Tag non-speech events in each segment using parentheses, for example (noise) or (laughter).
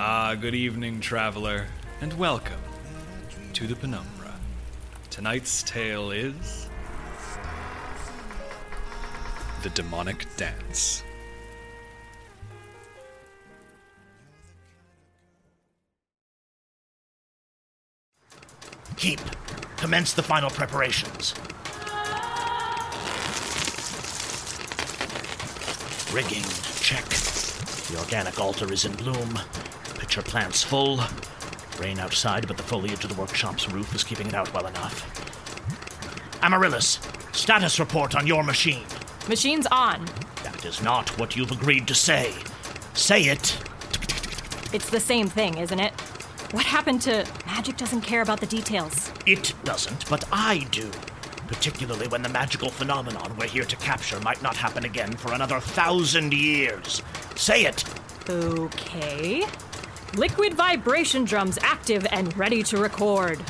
Ah, good evening, traveler, and welcome to the Penumbra. Tonight's tale is. The Demonic Dance. Keep. Commence the final preparations. Rigging, check. The organic altar is in bloom. Pitcher plants full. Rain outside, but the foliage of the workshop's roof is keeping it out well enough. Amaryllis, status report on your machine. Machine's on. That is not what you've agreed to say. Say it. It's the same thing, isn't it? What happened to magic doesn't care about the details? It doesn't, but I do. Particularly when the magical phenomenon we're here to capture might not happen again for another thousand years. Say it. Okay. Liquid vibration drums active and ready to record.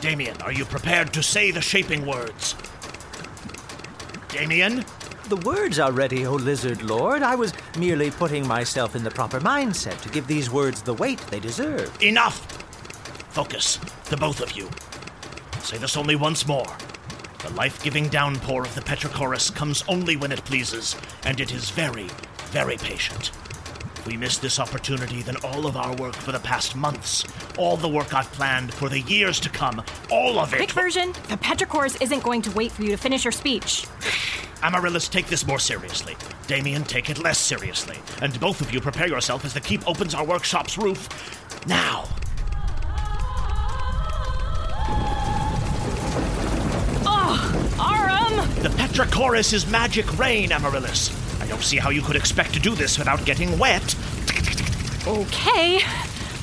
Damien, are you prepared to say the shaping words? Damien? The words are ready, O Lizard Lord. I was merely putting myself in the proper mindset to give these words the weight they deserve. Enough! Focus, the both of you. Say this only once more. The life giving downpour of the Petrichorus comes only when it pleases, and it is very, very patient. If we miss this opportunity, then all of our work for the past months, all the work I've planned for the years to come, all of it. Quick version the Petrichorus isn't going to wait for you to finish your speech. (sighs) Amaryllis, take this more seriously. Damien, take it less seriously. And both of you prepare yourself as the keep opens our workshop's roof. Now! Oh, Arum! The Petrichorus is magic rain, Amaryllis. I don't see how you could expect to do this without getting wet. Okay,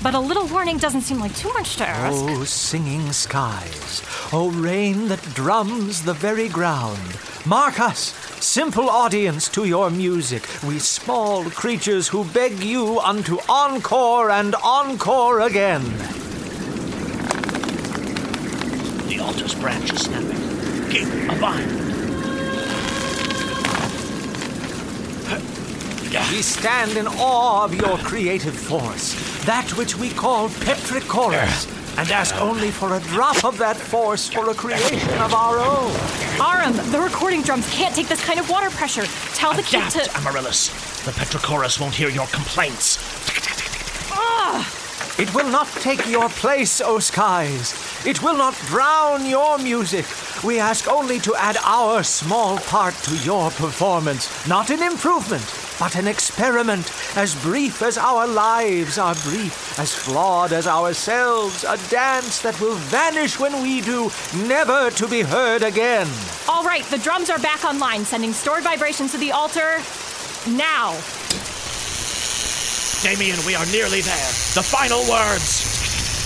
but a little warning doesn't seem like too much to ask. Oh, singing skies. Oh, rain that drums the very ground. Mark us, simple audience, to your music. We small creatures who beg you unto encore and encore again. The altar's branch is snapping. Keep a vine. We stand in awe of your creative force, that which we call Petrichorus, and ask only for a drop of that force for a creation of our own. Arum, the recording drums can't take this kind of water pressure. Tell the keep Adapt, to. Amaryllis. The Petrichorus won't hear your complaints. It will not take your place, O skies. It will not drown your music. We ask only to add our small part to your performance. Not an improvement, but an experiment as brief as our lives are brief, as flawed as ourselves. A dance that will vanish when we do, never to be heard again. All right, the drums are back online, sending stored vibrations to the altar now. Damien, we are nearly there. The final words.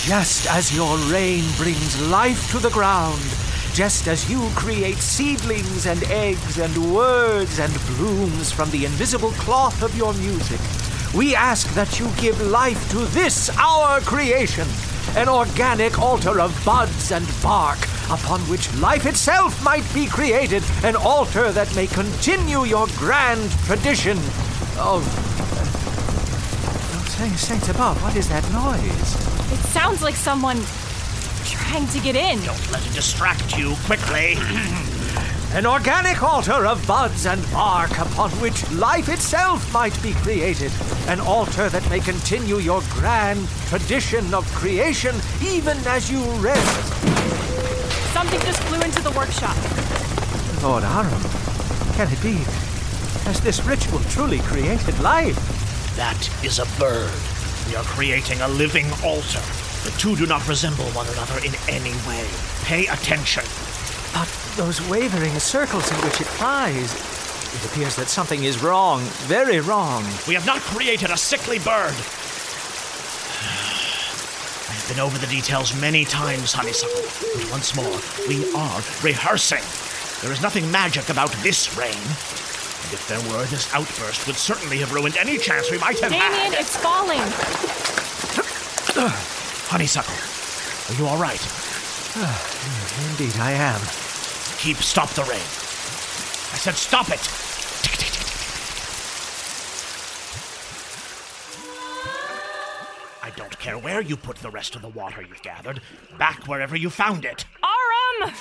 Just as your rain brings life to the ground, just as you create seedlings and eggs and words and blooms from the invisible cloth of your music, we ask that you give life to this, our creation, an organic altar of buds and bark upon which life itself might be created, an altar that may continue your grand tradition of. Oh, saints, above, what is that noise? It sounds like someone trying to get in. Don't let it distract you quickly. (clears throat) An organic altar of buds and bark upon which life itself might be created. An altar that may continue your grand tradition of creation even as you rest. Something just flew into the workshop. Lord Arum, can it be? Has this ritual truly created life? That is a bird. We are creating a living altar. The two do not resemble one another in any way. Pay attention. But those wavering circles in which it flies. It appears that something is wrong, very wrong. We have not created a sickly bird. I have been over the details many times, Honeysuckle. But once more, we are rehearsing. There is nothing magic about this rain. And if there were, this outburst would certainly have ruined any chance we might have Damien, had. it's falling. (clears throat) Honeysuckle, are you all right? (sighs) Indeed, I am. Keep stop the rain. I said stop it. I don't care where you put the rest of the water you've gathered. Back wherever you found it. Arum!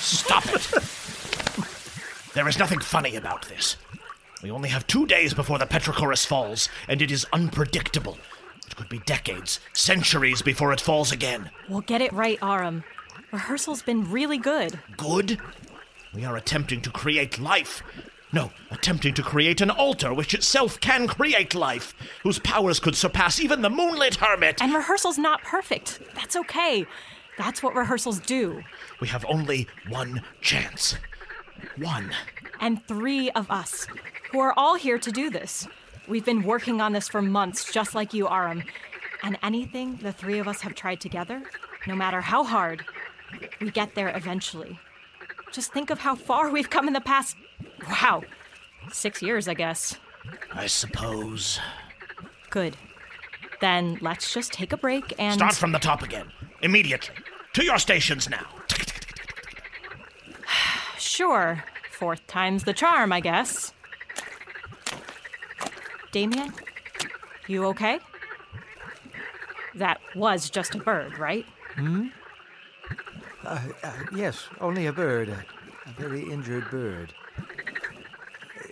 Stop it! There is nothing funny about this. We only have two days before the Petrichorus falls, and it is unpredictable. It could be decades, centuries before it falls again. We'll get it right, Arum. Rehearsal's been really good. Good? We are attempting to create life. No, attempting to create an altar which itself can create life, whose powers could surpass even the moonlit hermit. And rehearsal's not perfect. That's okay. That's what rehearsals do. We have only one chance. One. And three of us, who are all here to do this. We've been working on this for months, just like you, Arum. And anything the three of us have tried together, no matter how hard, we get there eventually. Just think of how far we've come in the past. Wow. Six years, I guess. I suppose. Good. Then let's just take a break and. Start from the top again. Immediately. To your stations now. Sure. Fourth time's the charm, I guess. Damien? You okay? That was just a bird, right? Uh, yes, only a bird. A, a very injured bird.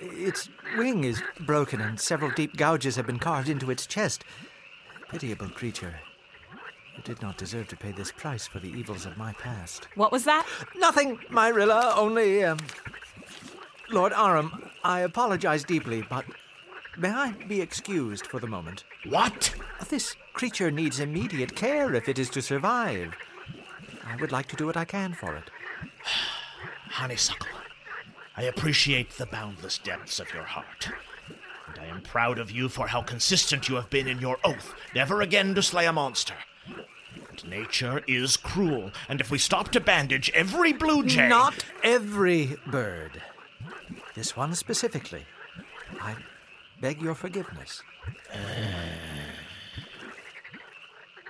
Its wing is broken and several deep gouges have been carved into its chest. Pitiable creature. You did not deserve to pay this price for the evils of my past. What was that? Nothing, Myrilla, only, um. Lord Arum, I apologize deeply, but may I be excused for the moment? What? This creature needs immediate care if it is to survive. I would like to do what I can for it. (sighs) Honeysuckle, I appreciate the boundless depths of your heart. And I am proud of you for how consistent you have been in your oath never again to slay a monster. But nature is cruel, and if we stop to bandage every blue jay. Not every bird. This one specifically. I beg your forgiveness. Uh,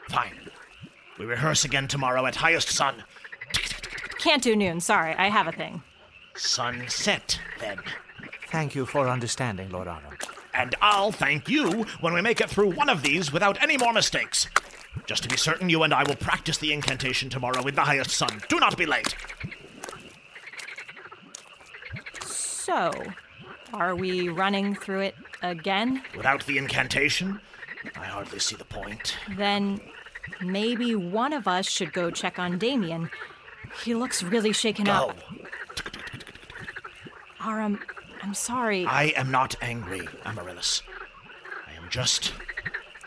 fine. We rehearse again tomorrow at highest sun. Can't do noon, sorry, I have a thing. Sunset, then. Thank you for understanding, Lord Arum. And I'll thank you when we make it through one of these without any more mistakes. Just to be certain, you and I will practice the incantation tomorrow with the highest sun. Do not be late. So, are we running through it again? Without the incantation, I hardly see the point. Then maybe one of us should go check on Damien. He looks really shaken Go. up. Arum, I'm sorry. I am not angry, Amaryllis. I am just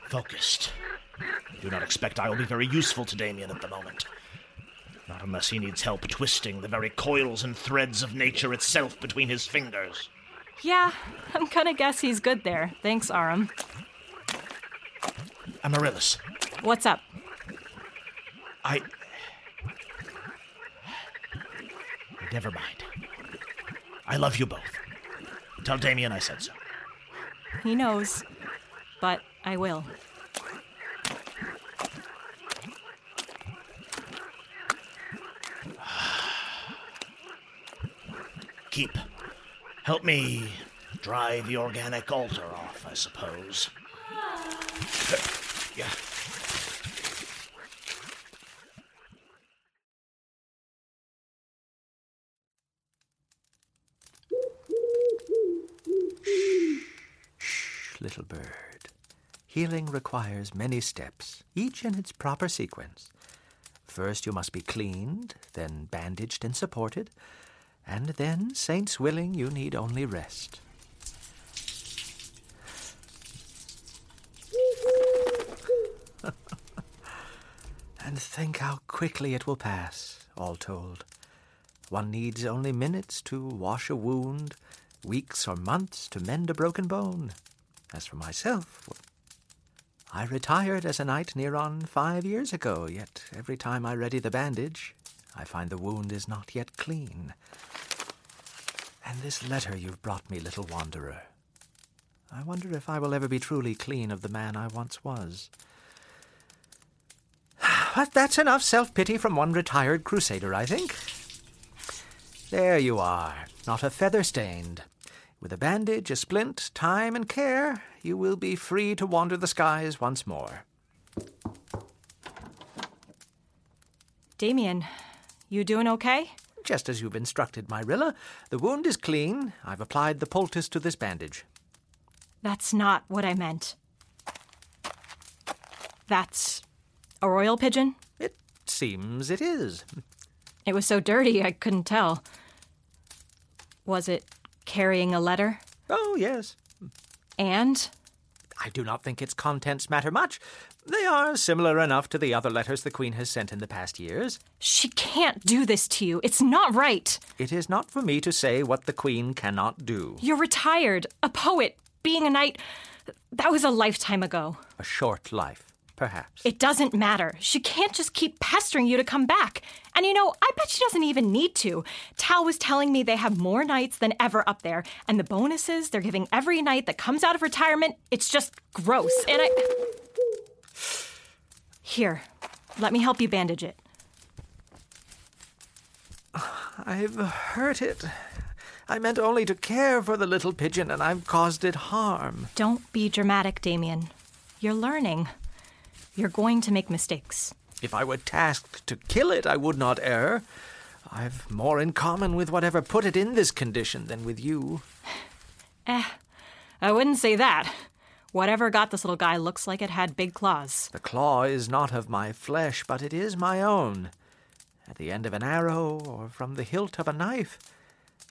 focused. Do not expect I will be very useful to Damien at the moment. Not unless he needs help twisting the very coils and threads of nature itself between his fingers. Yeah, I'm gonna guess he's good there. Thanks, Arum. Amaryllis, What's up? I. Never mind. I love you both. Tell Damien I said so. He knows, but I will. Keep. Help me dry the organic altar off, I suppose. (laughs) Yeah. Little bird. Healing requires many steps, each in its proper sequence. First, you must be cleaned, then bandaged and supported, and then, saints willing, you need only rest. (laughs) and think how quickly it will pass, all told. One needs only minutes to wash a wound, weeks or months to mend a broken bone. As for myself, I retired as a knight near on five years ago, yet every time I ready the bandage, I find the wound is not yet clean. And this letter you've brought me, little wanderer. I wonder if I will ever be truly clean of the man I once was. (sighs) But that's enough self pity from one retired crusader, I think. There you are, not a feather stained. With a bandage, a splint, time, and care, you will be free to wander the skies once more. Damien, you doing okay? Just as you've instructed, Myrilla. The wound is clean. I've applied the poultice to this bandage. That's not what I meant. That's a royal pigeon? It seems it is. It was so dirty I couldn't tell. Was it carrying a letter? Oh, yes. And? I do not think its contents matter much. They are similar enough to the other letters the Queen has sent in the past years. She can't do this to you. It's not right. It is not for me to say what the Queen cannot do. You're retired, a poet, being a knight. That was a lifetime ago. A short life, perhaps. It doesn't matter. She can't just keep pestering you to come back. And you know, I bet she doesn't even need to. Tal was telling me they have more knights than ever up there, and the bonuses they're giving every knight that comes out of retirement, it's just gross. And I. Here, let me help you bandage it. I've hurt it. I meant only to care for the little pigeon, and I've caused it harm. Don't be dramatic, Damien. You're learning. You're going to make mistakes. If I were tasked to kill it, I would not err. I've more in common with whatever put it in this condition than with you. (sighs) Eh, I wouldn't say that. Whatever got this little guy looks like it had big claws. The claw is not of my flesh, but it is my own. At the end of an arrow or from the hilt of a knife,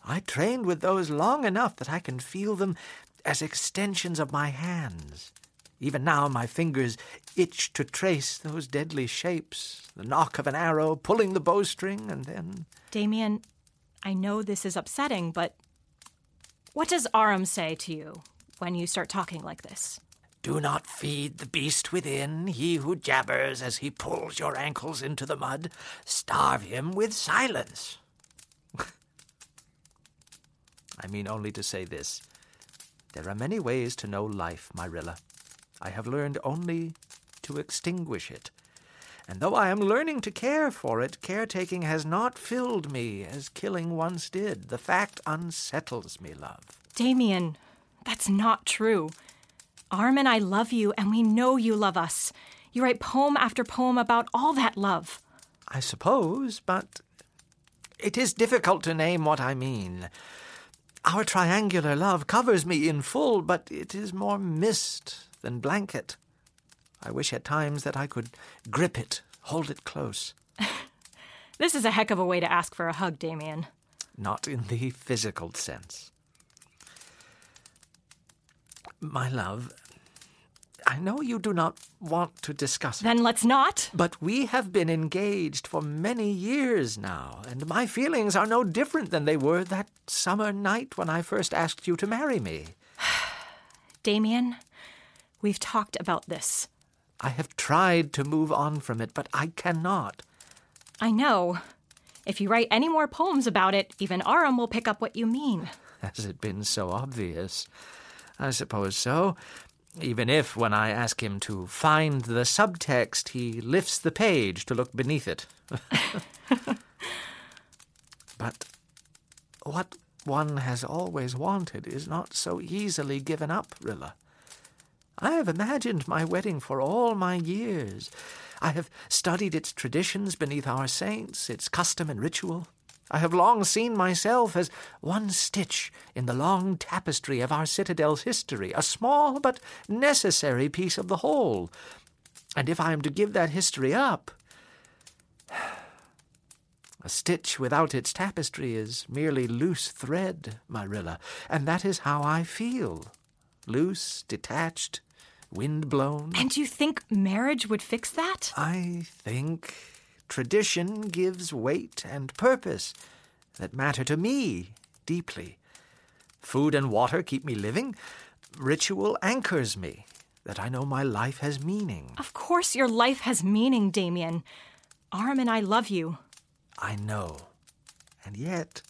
I trained with those long enough that I can feel them as extensions of my hands. Even now, my fingers itch to trace those deadly shapes the knock of an arrow, pulling the bowstring, and then. Damien, I know this is upsetting, but what does Aram say to you when you start talking like this? Do not feed the beast within, he who jabbers as he pulls your ankles into the mud. Starve him with silence. (laughs) I mean only to say this. There are many ways to know life, Myrilla. I have learned only to extinguish it. And though I am learning to care for it, caretaking has not filled me as killing once did. The fact unsettles me, love. Damien, that's not true. Arum and I love you, and we know you love us. You write poem after poem about all that love. I suppose, but it is difficult to name what I mean. Our triangular love covers me in full, but it is more mist than blanket. I wish at times that I could grip it, hold it close. (laughs) This is a heck of a way to ask for a hug, Damien. Not in the physical sense. My love, I know you do not want to discuss it. Then let's not. But we have been engaged for many years now, and my feelings are no different than they were that summer night when I first asked you to marry me. (sighs) Damien, we've talked about this. I have tried to move on from it, but I cannot. I know. If you write any more poems about it, even Arum will pick up what you mean. Has it been so obvious? I suppose so. Even if, when I ask him to find the subtext, he lifts the page to look beneath it. (laughs) but what one has always wanted is not so easily given up, Rilla. I have imagined my wedding for all my years. I have studied its traditions beneath our saints, its custom and ritual. I have long seen myself as one stitch in the long tapestry of our citadel's history, a small but necessary piece of the whole. And if I am to give that history up, a stitch without its tapestry is merely loose thread, Marilla, and that is how I feel. Loose, detached, wind blown. And you think marriage would fix that? I think tradition gives weight and purpose that matter to me deeply. Food and water keep me living. Ritual anchors me, that I know my life has meaning. Of course, your life has meaning, Damien. Arum and I love you. I know. And yet,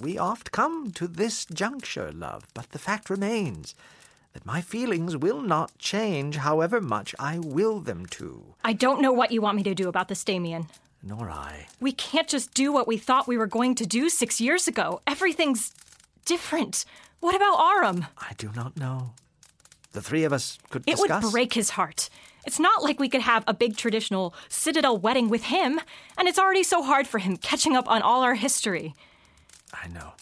we oft come to this juncture, love, but the fact remains that my feelings will not change however much I will them to. I don't know what you want me to do about this, Damien. nor I. We can't just do what we thought we were going to do six years ago. Everything's different. What about Arum? I do not know. The three of us could It discuss. would break his heart. It's not like we could have a big traditional Citadel wedding with him, and it's already so hard for him catching up on all our history. I know.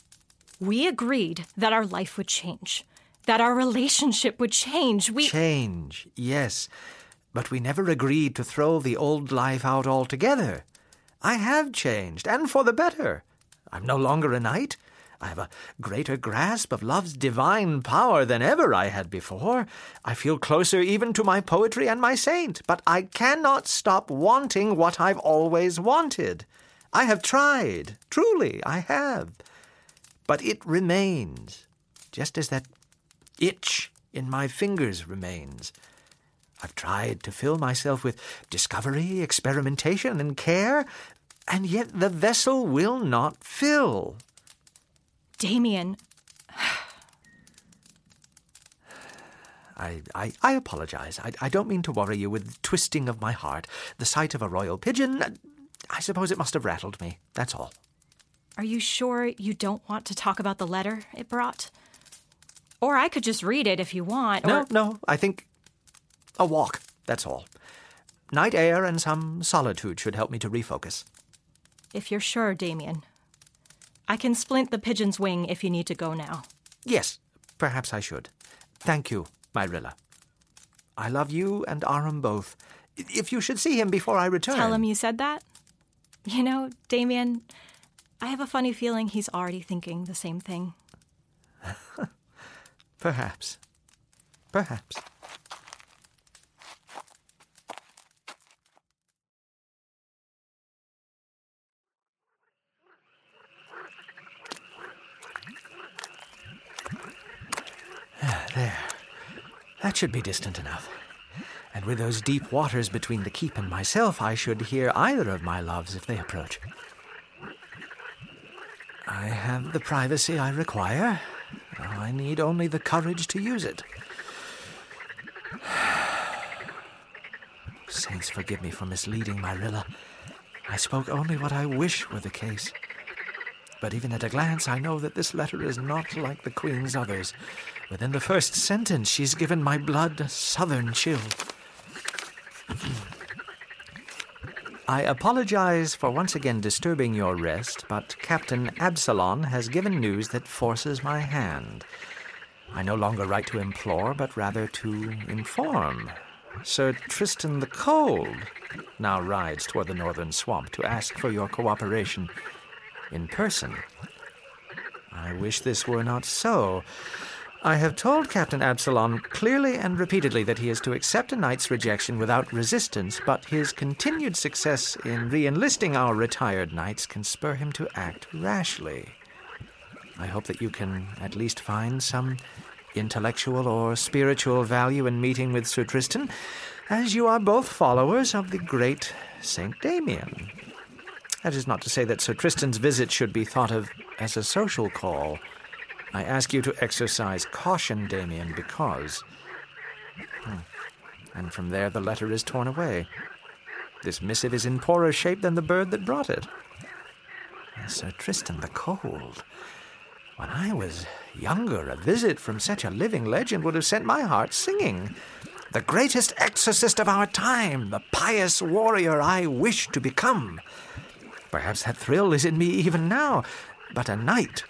We agreed that our life would change, that our relationship would change. We. Change, yes. But we never agreed to throw the old life out altogether. I have changed, and for the better. I'm no longer a knight. I have a greater grasp of love's divine power than ever I had before. I feel closer even to my poetry and my saint, but I cannot stop wanting what I've always wanted. I have tried, truly, I have. But it remains, just as that itch in my fingers remains. I've tried to fill myself with discovery, experimentation, and care, and yet the vessel will not fill. Damien, I, I, I apologize. I, I don't mean to worry you with the twisting of my heart. The sight of a royal pigeon, I suppose it must have rattled me. That's all. are you sure you don't want to talk about the letter it brought? Or I could just read it if you want. No, or... no, I think a walk. That's all. Night air and some solitude should help me to refocus. If you're sure, Damien. I can splint the pigeon's wing if you need to go now. Yes, perhaps I should. Thank you, Myrilla. I love you and Arum both. If you should see him before I return. Tell him you said that? You know, Damien, I have a funny feeling he's already thinking the same thing. (laughs) Perhaps. Perhaps. (sighs) There. That should be distant enough. And with those deep waters between the keep and myself, I should hear either of my loves if they approach. I have the privacy I require. Now I need only the courage to use it. (sighs) Saints forgive me for misleading Myrilla. I spoke only what I wish were the case. But even at a glance, I know that this letter is not like the Queen's others. Within the first sentence, she's given my blood a southern chill. I apologize for once again disturbing your rest, but Captain Absalon has given news that forces my hand. I no longer write to implore, but rather to inform. Sir Tristan the Cold now rides toward the northern swamp to ask for your cooperation in person. I wish this were not so. I have told Captain Absalom clearly and repeatedly that he is to accept a knight's rejection without resistance, but his continued success in re enlisting our retired knights can spur him to act rashly. I hope that you can at least find some intellectual or spiritual value in meeting with Sir Tristan, as you are both followers of the great Saint Damien. That is not to say that Sir Tristan's visit should be thought of as a social call. I ask you to exercise caution, Damien, because. Hmm. And from there the letter is torn away. This missive is in poorer shape than the bird that brought it. Sir Tristan the Cold. When I was younger, a visit from such a living legend would have sent my heart singing. The greatest exorcist of our time, the pious warrior I wish to become. Perhaps that thrill is in me even now, but a knight,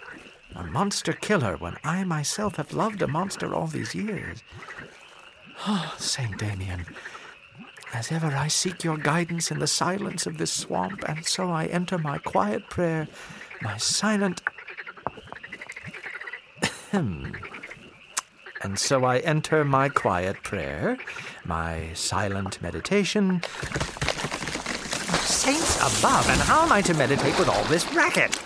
a monster killer, when I myself have loved a monster all these years. Oh, (sighs) Saint Damien, as ever I seek your guidance in the silence of this swamp, and so I enter my quiet prayer, my silent. And so I enter my quiet prayer, my silent meditation. Saints above, and how am I to meditate with all this racket?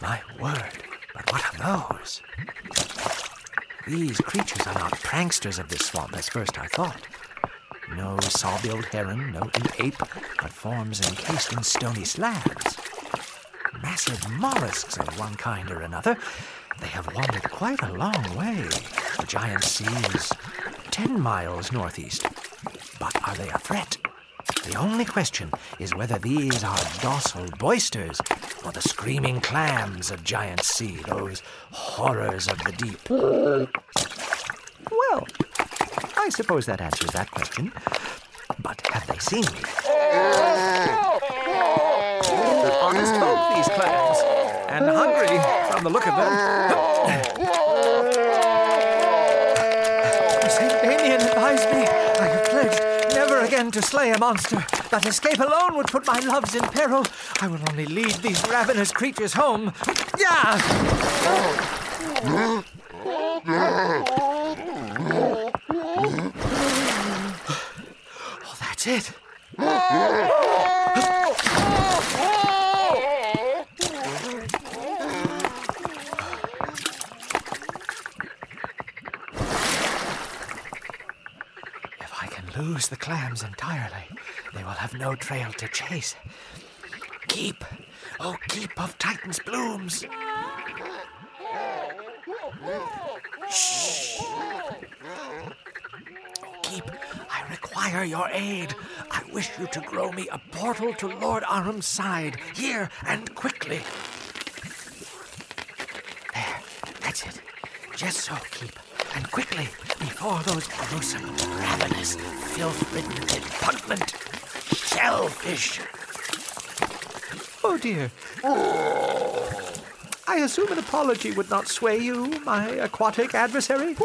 My word, but what are those? These creatures are not pranksters of this swamp, as first I thought. No saw-billed heron, no ape, but forms encased in stony slabs. Massive mollusks of one kind or another, They have wandered quite a long way. The giant sea is ten miles northeast. But are they a threat? The only question is whether these are docile boisters or the screaming clams of Giant Sea, those horrors of the deep. Well, I suppose that answers that question. But have they seen me? Honest folk, these clams, and hungry from the look of them. (laughs) to slay a monster. That escape alone would put my loves in peril. I will only lead these ravenous creatures home. Yeah! Oh, that's it. If I can lose the clams entirely, they will have no trail to chase. Keep, oh, keep of Titan's blooms. Shh. Oh, keep, I require your aid. I wish you to grow me a portal to Lord Arum's side, here and quickly. There, that's it. Just so, keep. And quickly, before those gruesome, ravenous, filth-ridden, repugnant shellfish. Oh dear. I assume an apology would not sway you, my aquatic adversary?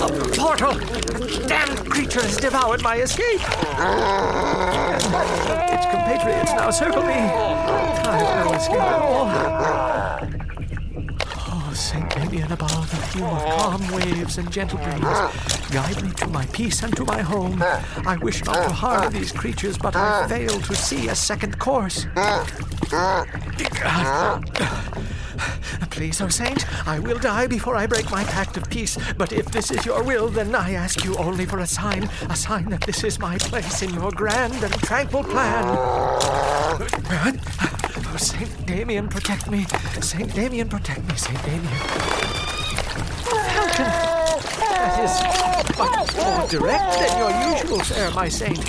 A portal! Damned creature has devoured my escape! Its compatriots now circle me. I have no escape at all. Oh, Damien above, you of calm waves and gentle breeze, guide me to my peace and to my home. I wish not to harm these creatures, but I fail to see a second course. Please, O Saint, I will die before I break my pact of peace. But if this is your will, then I ask you only for a sign, a sign that this is my place in your grand and tranquil plan. Saint Damien, protect me. Saint Damien, protect me. Saint Damien. Falcon! That is much more direct than your usual fare, my saint.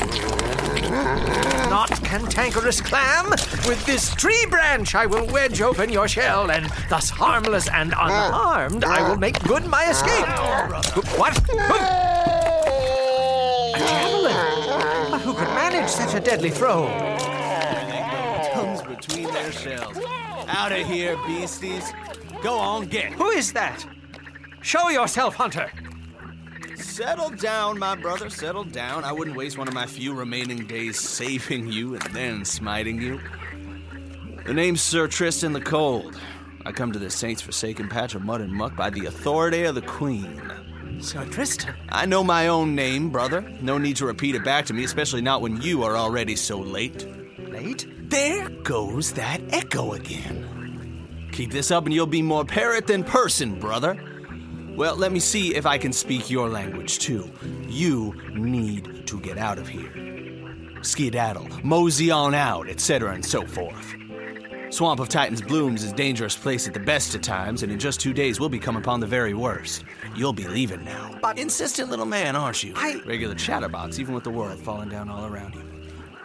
Not cantankerous clam! With this tree branch I will wedge open your shell, and thus harmless and unharmed I will make good my escape. What? A javelin? But who could manage such a deadly throw? Their shells. Out of here, beasties. Go on, get. Who is that? Show yourself, Hunter. Settle down, my brother, settle down. I wouldn't waste one of my few remaining days saving you and then smiting you. The name's Sir Tristan the Cold. I come to this saint's forsaken patch of mud and muck by the authority of the Queen. Sir Tristan. I know my own name, brother. No need to repeat it back to me, especially not when you are already so late. Late? There goes that echo again. Keep this up and you'll be more parrot than person, brother. Well, let me see if I can speak your language too. You need to get out of here. Skedaddle, mosey on out, etc., and so forth. Swamp of Titan's Blooms is a dangerous place at the best of times, and in just two days we'll be come upon the very worst. You'll be leaving now. But- insistent little man, aren't you? I- Regular chatterbox, even with the world falling down all around you.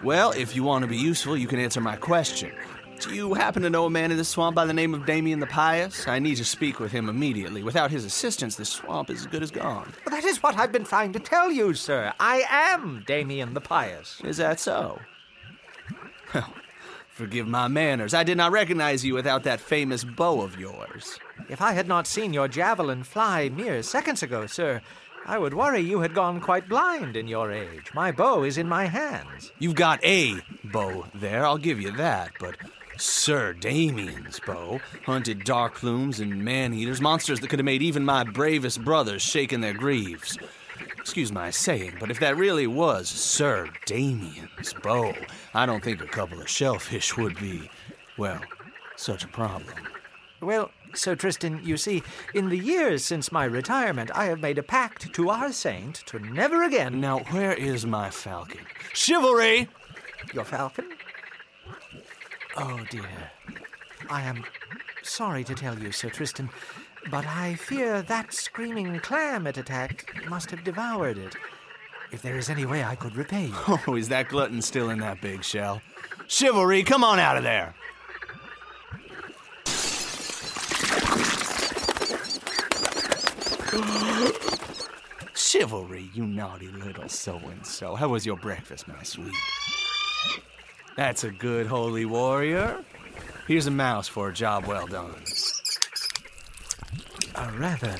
Well, if you want to be useful, you can answer my question. Do you happen to know a man in this swamp by the name of Damien the Pious? I need to speak with him immediately. Without his assistance, this swamp is as good as gone. That is what I've been trying to tell you, sir. I am Damien the Pious. Is that so? Well, forgive my manners. I did not recognize you without that famous bow of yours. If I had not seen your javelin fly mere seconds ago, sir, I would worry you had gone quite blind in your age. My bow is in my hands. You've got a bow there, I'll give you that, but Sir Damien's bow hunted dark plumes and man eaters, monsters that could have made even my bravest brothers shake in their greaves. Excuse my saying, but if that really was Sir Damien's bow, I don't think a couple of shellfish would be, well, such a problem. Well, Sir Tristan, you see, in the years since my retirement, I have made a pact to our saint to never again. Now, where is my falcon? Chivalry! Your falcon? Oh dear. I am sorry to tell you, Sir Tristan, but I fear that screaming clam it attacked must have devoured it. If there is any way I could repay you. (laughs) Oh, is that glutton still in that big shell? Chivalry, come on out of there! Chivalry, you naughty little so and so. How was your breakfast, my sweet? That's a good holy warrior. Here's a mouse for a job well done. A rather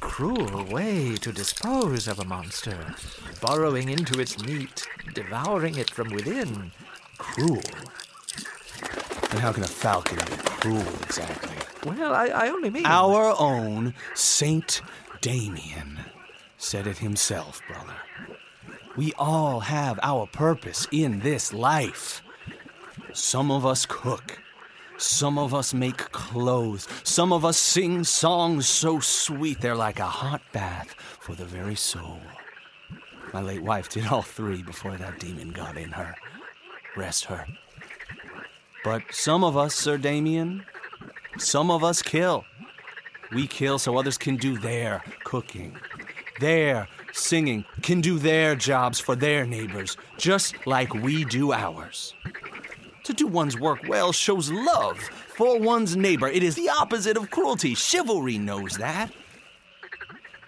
cruel way to dispose of a monster. Burrowing into its meat, devouring it from within. Cruel. And how can a falcon be cruel exactly? Well, I, I only mean. Our own Saint Damien said it himself, brother. We all have our purpose in this life. Some of us cook. Some of us make clothes. Some of us sing songs so sweet they're like a hot bath for the very soul. My late wife did all three before that demon got in her. Rest her. But some of us, Sir Damien, some of us kill. We kill so others can do their cooking, their singing, can do their jobs for their neighbors, just like we do ours. To do one's work well shows love for one's neighbor. It is the opposite of cruelty. Chivalry knows that.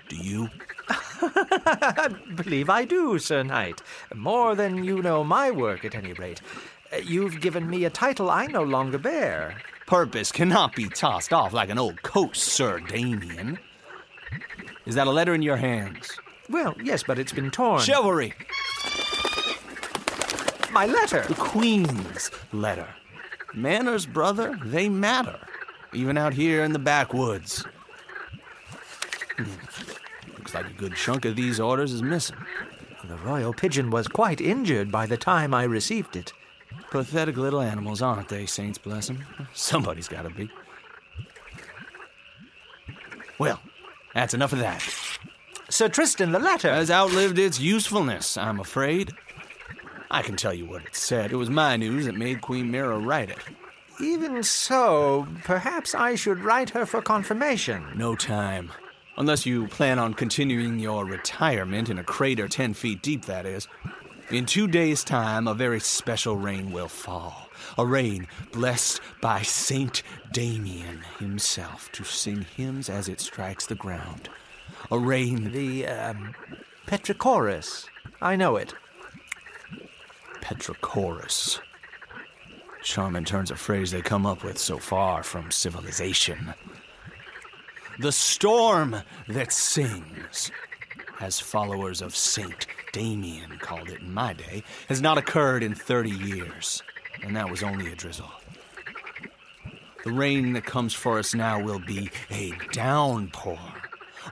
Do you? I (laughs) believe I do, Sir Knight. More than you know my work, at any rate. You've given me a title I no longer bear. Purpose cannot be tossed off like an old coat, Sir Damien. Is that a letter in your hands? Well, yes, but it's been torn. Chivalry! my letter! The Queen's letter. Manners, brother, they matter. Even out here in the backwoods. Looks like a good chunk of these orders is missing. The royal pigeon was quite injured by the time I received it. Pathetic little animals, aren't they, saints bless 'em? Somebody's gotta be. Well, that's enough of that. Sir Tristan, the letter! Has outlived its usefulness, I'm afraid. I can tell you what it said. It was my news that made Queen Mira write it. Even so, perhaps I should write her for confirmation. No time. Unless you plan on continuing your retirement in a crater 10 feet deep, that is. In two days' time, a very special rain will fall. A rain blessed by Saint Damien himself to sing hymns as it strikes the ground. A rain. The, um, Petrichorus. I know it. Petrichorus. Charming turns of phrase they come up with so far from civilization. The storm that sings, as followers of Saint Damien called it in my day, has not occurred in 30 years, and that was only a drizzle. The rain that comes for us now will be a downpour,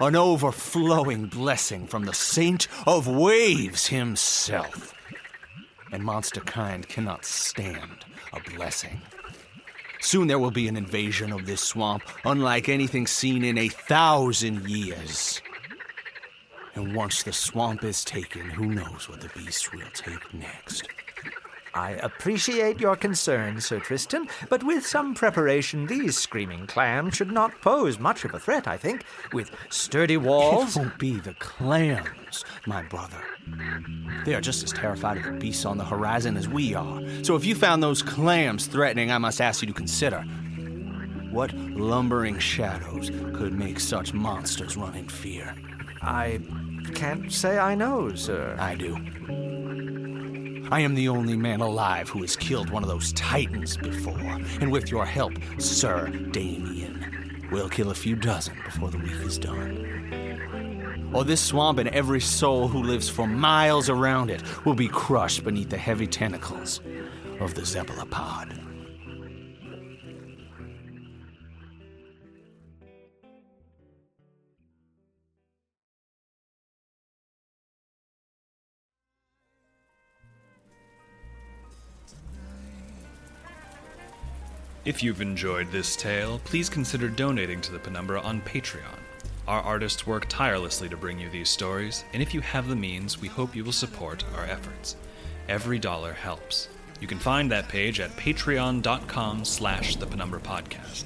an overflowing blessing from the Saint of Waves himself. And monster kind cannot stand a blessing. Soon there will be an invasion of this swamp, unlike anything seen in a thousand years. And once the swamp is taken, who knows what the beast will take next. I appreciate your concern, Sir Tristan, but with some preparation, these screaming clams should not pose much of a threat, I think. With sturdy walls. It won't be the clams, my brother. They are just as terrified of the beasts on the horizon as we are. So if you found those clams threatening, I must ask you to consider what lumbering shadows could make such monsters run in fear? I can't say I know, sir. I do. I am the only man alive who has killed one of those titans before, and with your help, Sir Damien, we'll kill a few dozen before the week is done. Or this swamp and every soul who lives for miles around it will be crushed beneath the heavy tentacles of the Zebulapod. If you've enjoyed this tale, please consider donating to the Penumbra on Patreon. Our artists work tirelessly to bring you these stories, and if you have the means, we hope you will support our efforts. Every dollar helps. You can find that page at patreon.com slash the Penumbra Podcast.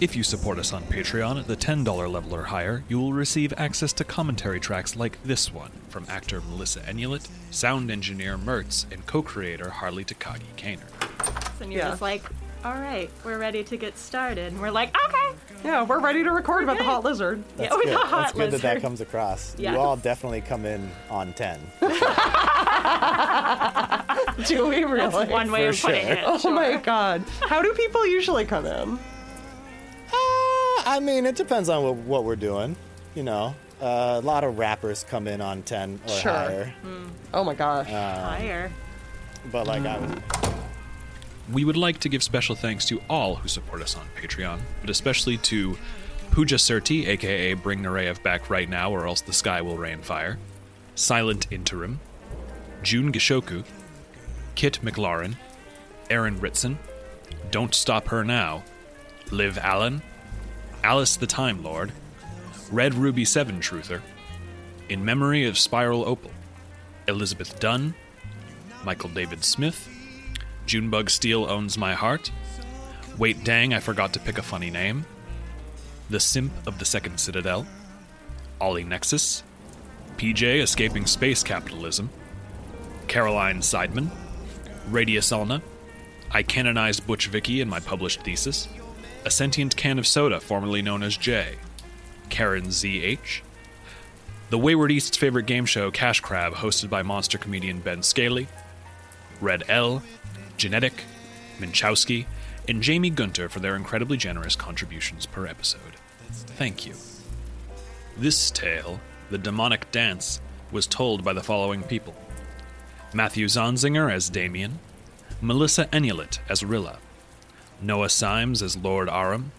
If you support us on Patreon at the $10 level or higher, you will receive access to commentary tracks like this one from actor Melissa Enulet, sound engineer Mertz, and co-creator Harley Takagi Kaner. And you're Yeah. just like, all right, we're ready to get started. And we're like, okay. Yeah, we're ready to record about the hot lizard. That's we good. got hot That's good that that comes across. Yeah. You all definitely come in on 10. (laughs) Do we really? That's one way of For putting sure. it. Oh my god. How do people usually come in? Uh, I mean, it depends on what, what we're doing. You know, uh, a lot of rappers come in on 10 or Sure. higher. Oh my gosh. Higher. But like I was, We would like to give special thanks to all who support us on Patreon, but especially to Puja Surti, aka Bring Nareyev back right now or else the sky will rain fire, Silent Interim, June Gishoku, Kit McLaurin, Aaron Ritson, Don't Stop Her Now, Liv Allen, Alice the Time Lord, Red Ruby 7 Truther, In Memory of Spiral Opal, Elizabeth Dunn, Michael David Smith, Junebug Steel owns my heart. Wait, dang, I forgot to pick a funny name. The Simp of the Second Citadel. Ollie Nexus. PJ escaping space capitalism. Caroline Seidman. Radius Alna. I canonized Butch Vicky in my published thesis. A sentient can of soda, formerly known as J. Karen ZH. The Wayward East's favorite game show, Cash Crab, hosted by monster comedian Ben Scaly. Red L, Genetic, Minchowski, and Jamie Gunter for their incredibly generous contributions per episode. Thank you. This tale, The Demonic Dance, was told by the following people Matthew Zonzinger as Damien, Melissa Enulet as Rilla, Noah Simes as Lord Arum,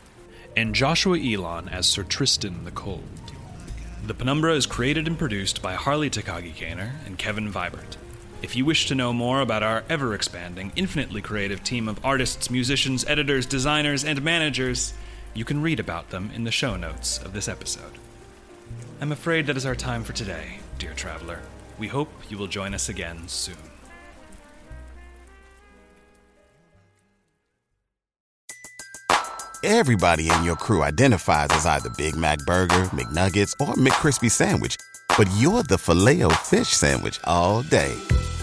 and Joshua Elon as Sir Tristan the Cold. The Penumbra is created and produced by Harley Takagi Kaner and Kevin Vibert. If you wish to know more about our ever expanding, infinitely creative team of artists, musicians, editors, designers, and managers, you can read about them in the show notes of this episode. I'm afraid that is our time for today, dear traveler. We hope you will join us again soon. Everybody in your crew identifies as either Big Mac Burger, McNuggets, or McCrispy Sandwich. But you're the Filet-O-Fish Sandwich all day.